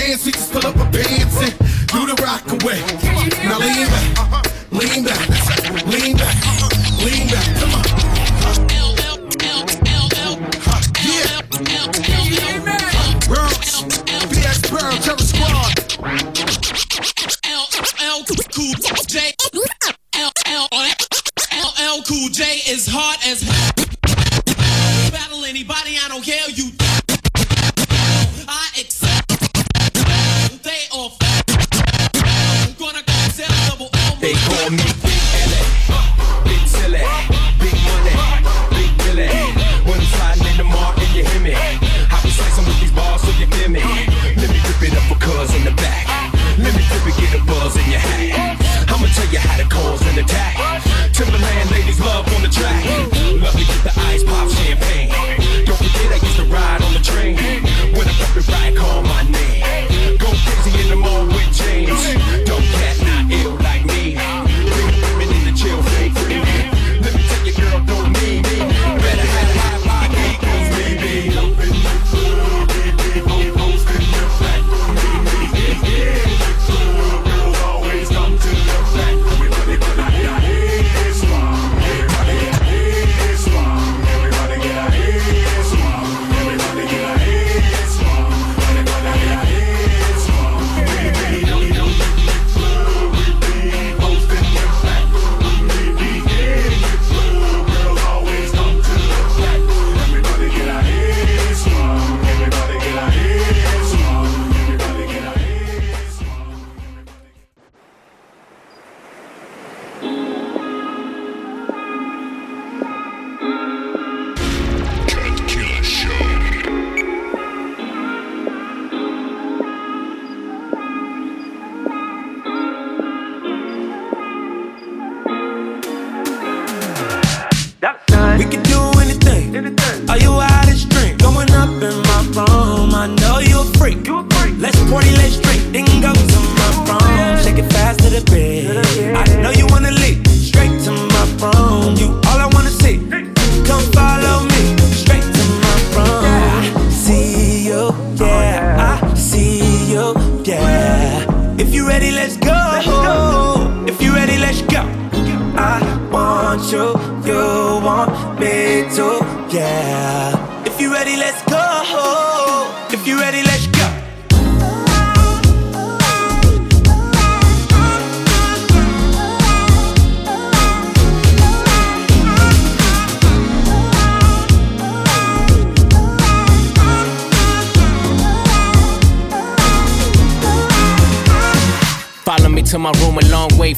Dance, we just pull up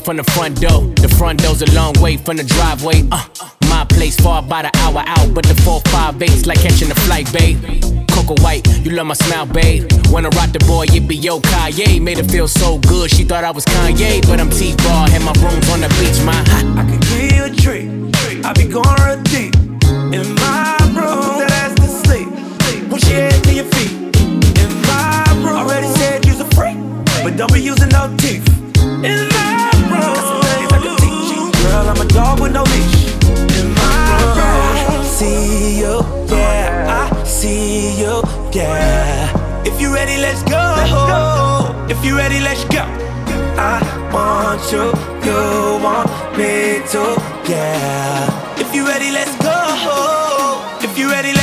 from the front door. The front door's a long way from the driveway. Uh, my place, far by the hour out. But the four five eight's like catching a flight, babe. Coco White, you love my smile, babe. When I rock the boy, it be yo Kanye. Made her feel so good, she thought I was Kanye. But I'm T-Raww, and my room's on the beach, my I can give you a treat. I be going real deep in my room. That ass to sleep. Push your head to your feet. In my room. Already said you's a freak, but don't be using no teeth. In my Girl, I'm a dog with no leash. In my uh-huh. room. See you, yeah. I see you, yeah. If you ready, let's go. If you ready, let's go. I want you, you want me to, yeah. If you ready, let's go. If you ready,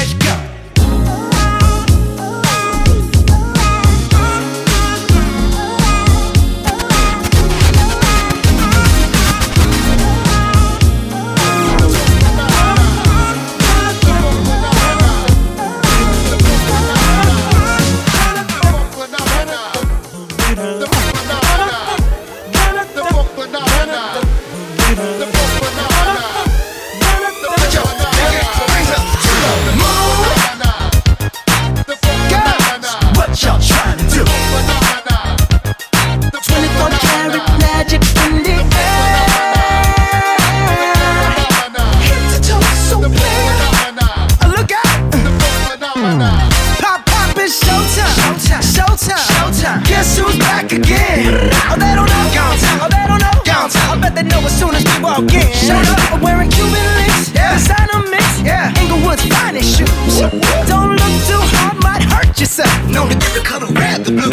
we walk in. Showed up, I'm wearing Cuban links. Designer mix. Yeah. Inglewood's finest shoes. Don't look too hard, might hurt yourself. Known to get the color red, the blue.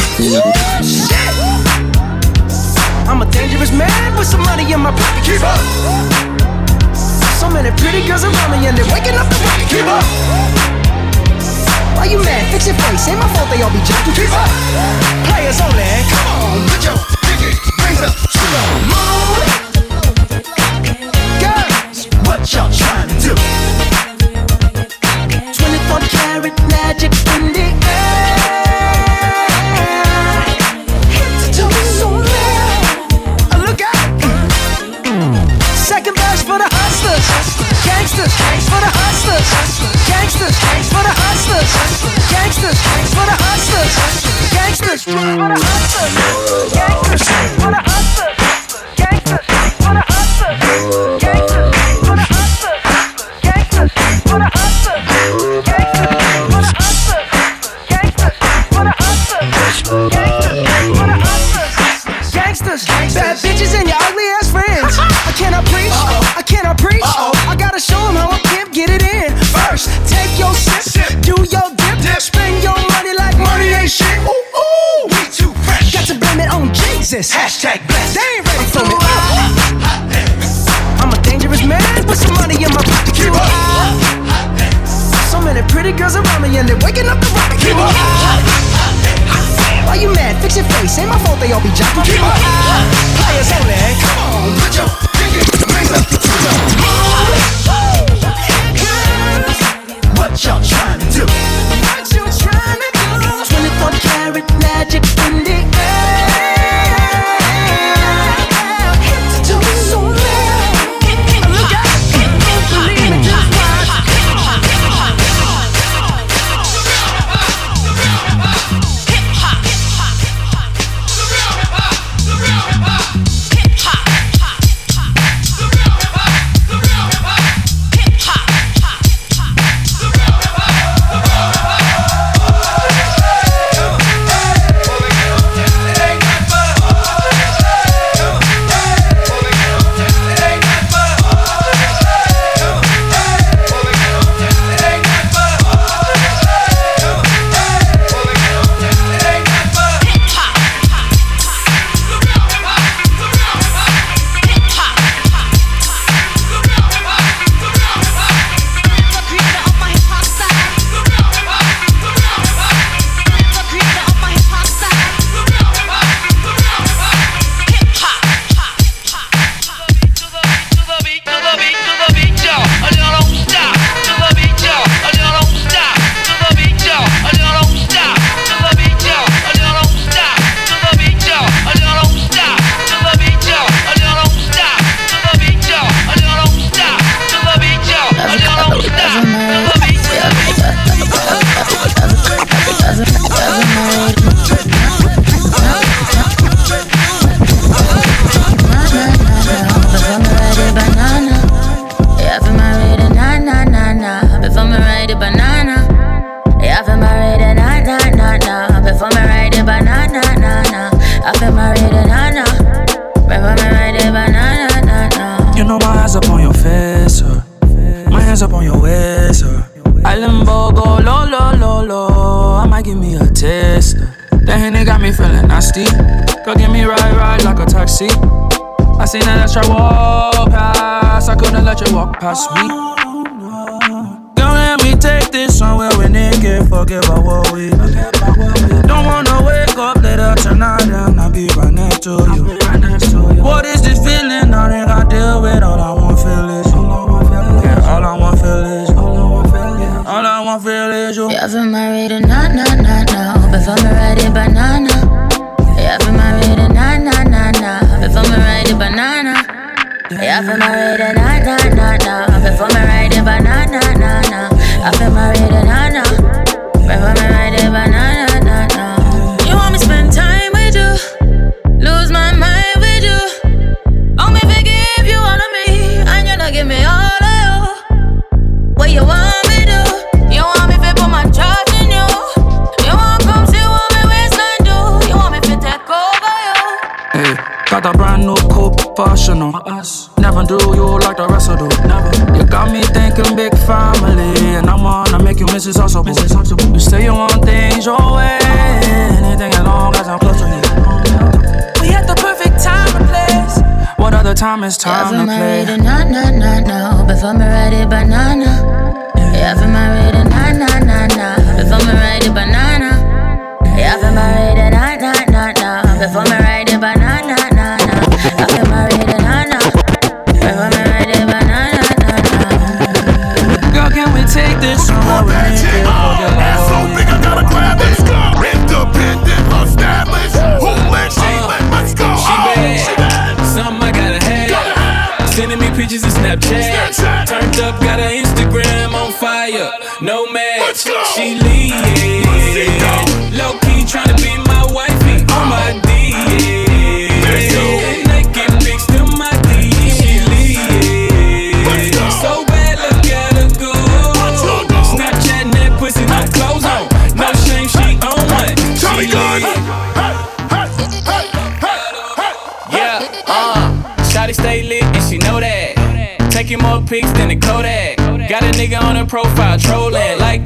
Shit. I'm a dangerous man with some money in my pocket. Keep up. So many pretty girls around me and they're waking up the rocket. Keep up. Why you mad? Fix your face. Ain't my fault they all be jacking. Keep up. Players only. Come on, put your pinky rings up to the moon. What y'all trying to do? 24 karat magic in the air. Head to toe, so clear. Look out. Second verse for the hustlers. Gangsters, for the hustlers. Gangsters, for the hustlers. Gangsters, for the hustlers. Gangsters, for the hustlers. Gangsters, for the hustlers. Gangsters, for the hustlers.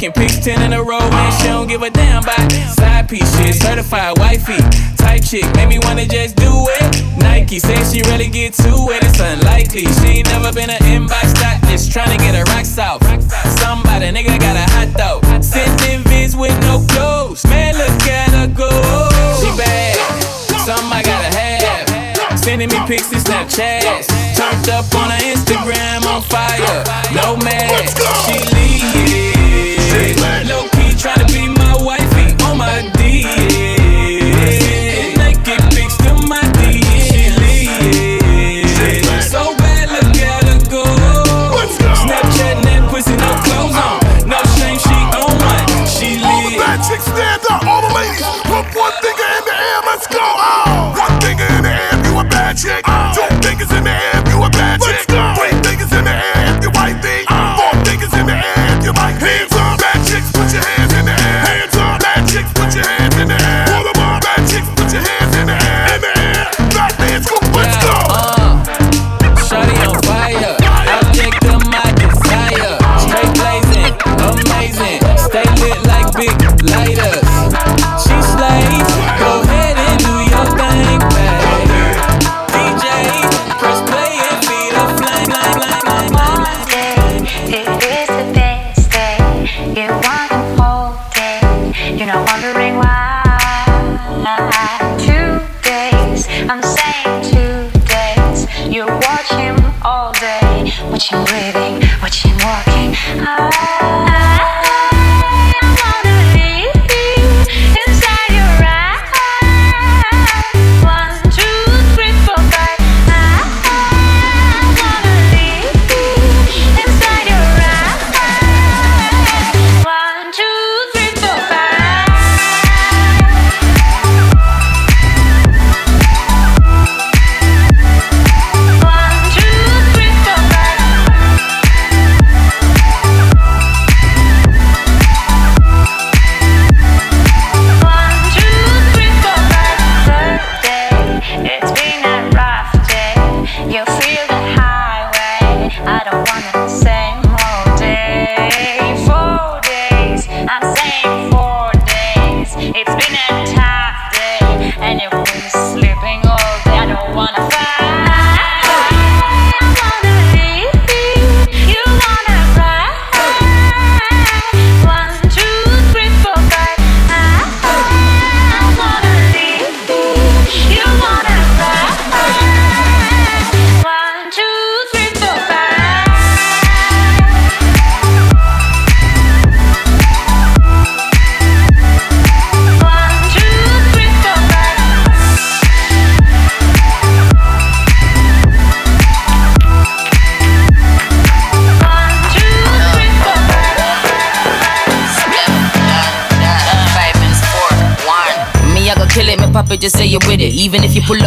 can pick ten in a row man. she don't give a damn about side piece shit. Certified wifey, type chick, make me wanna just do it. Nike says she really get to it, it's unlikely. She ain't never been an inbox dot, just tryna get her rocks off. Somebody nigga got a hot dog, sending vids with no clothes. Man, look at her go, she bad, something I gotta have. Sending me pics and Snapchats. Turned up on her Instagram on fire. No mask, she leave. Sing, no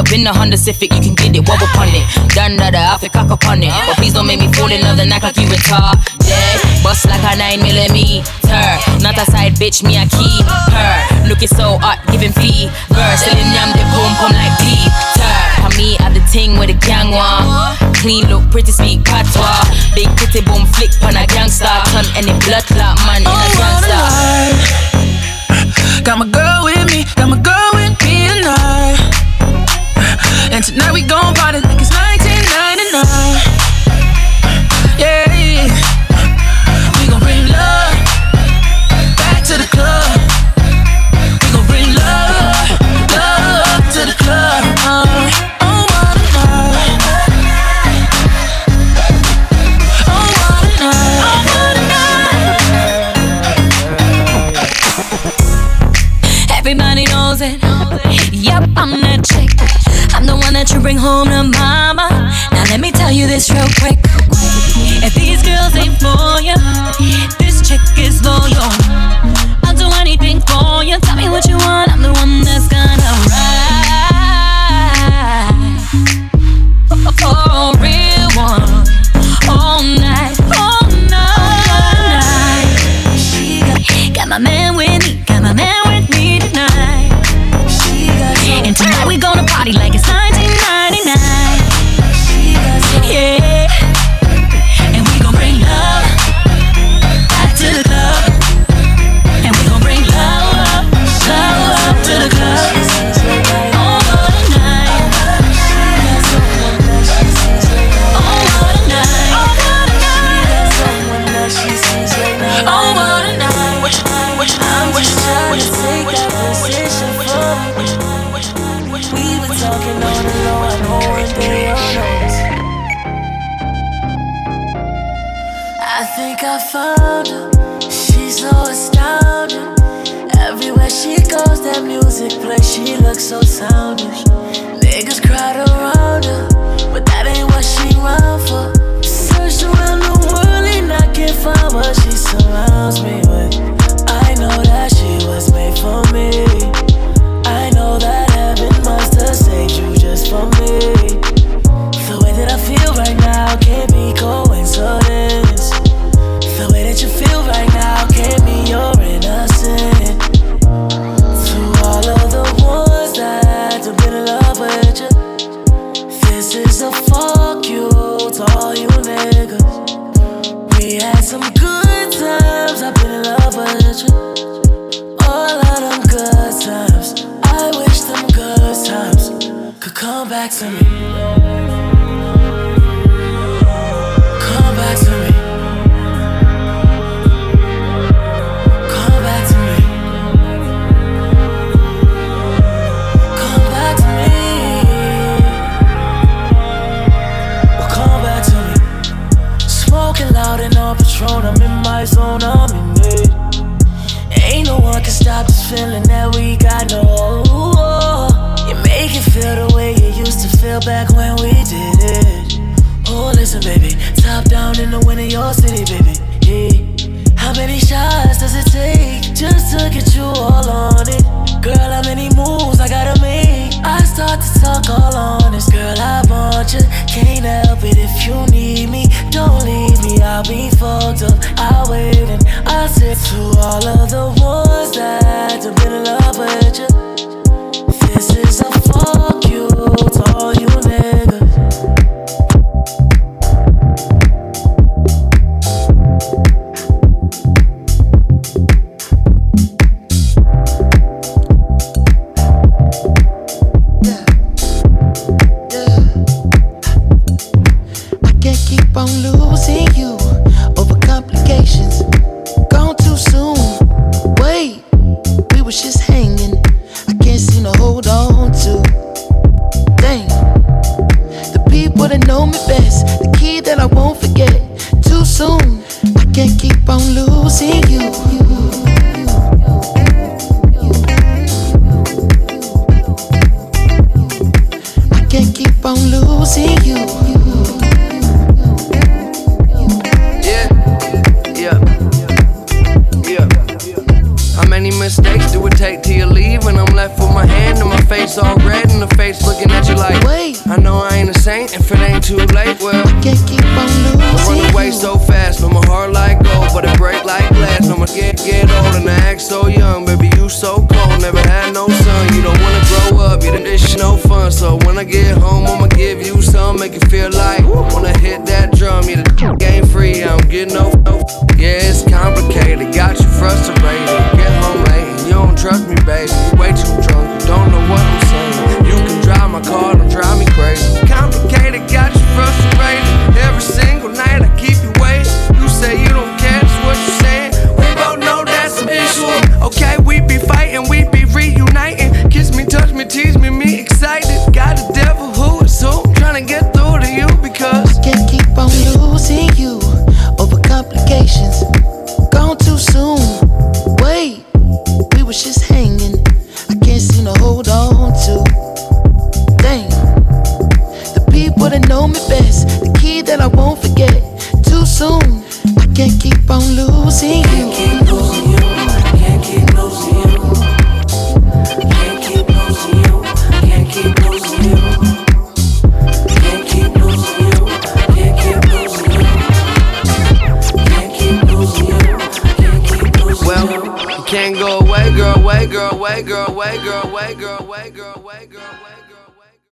In a Honda Civic, you can get it, wobble upon it. Done another outfit, cock upon it. But please don't make me fall in love and act like you retarded. Bust like a 9 millimeter. Not a side bitch, me a keep her. Looking so hot, giving fever. Selling yam, the boom, boom like Peter. For me, at the ting with a gang one. Clean look, pretty speak patois. Big pretty boom flick, pan a gangster. Turn any blood clot man in a. Oh,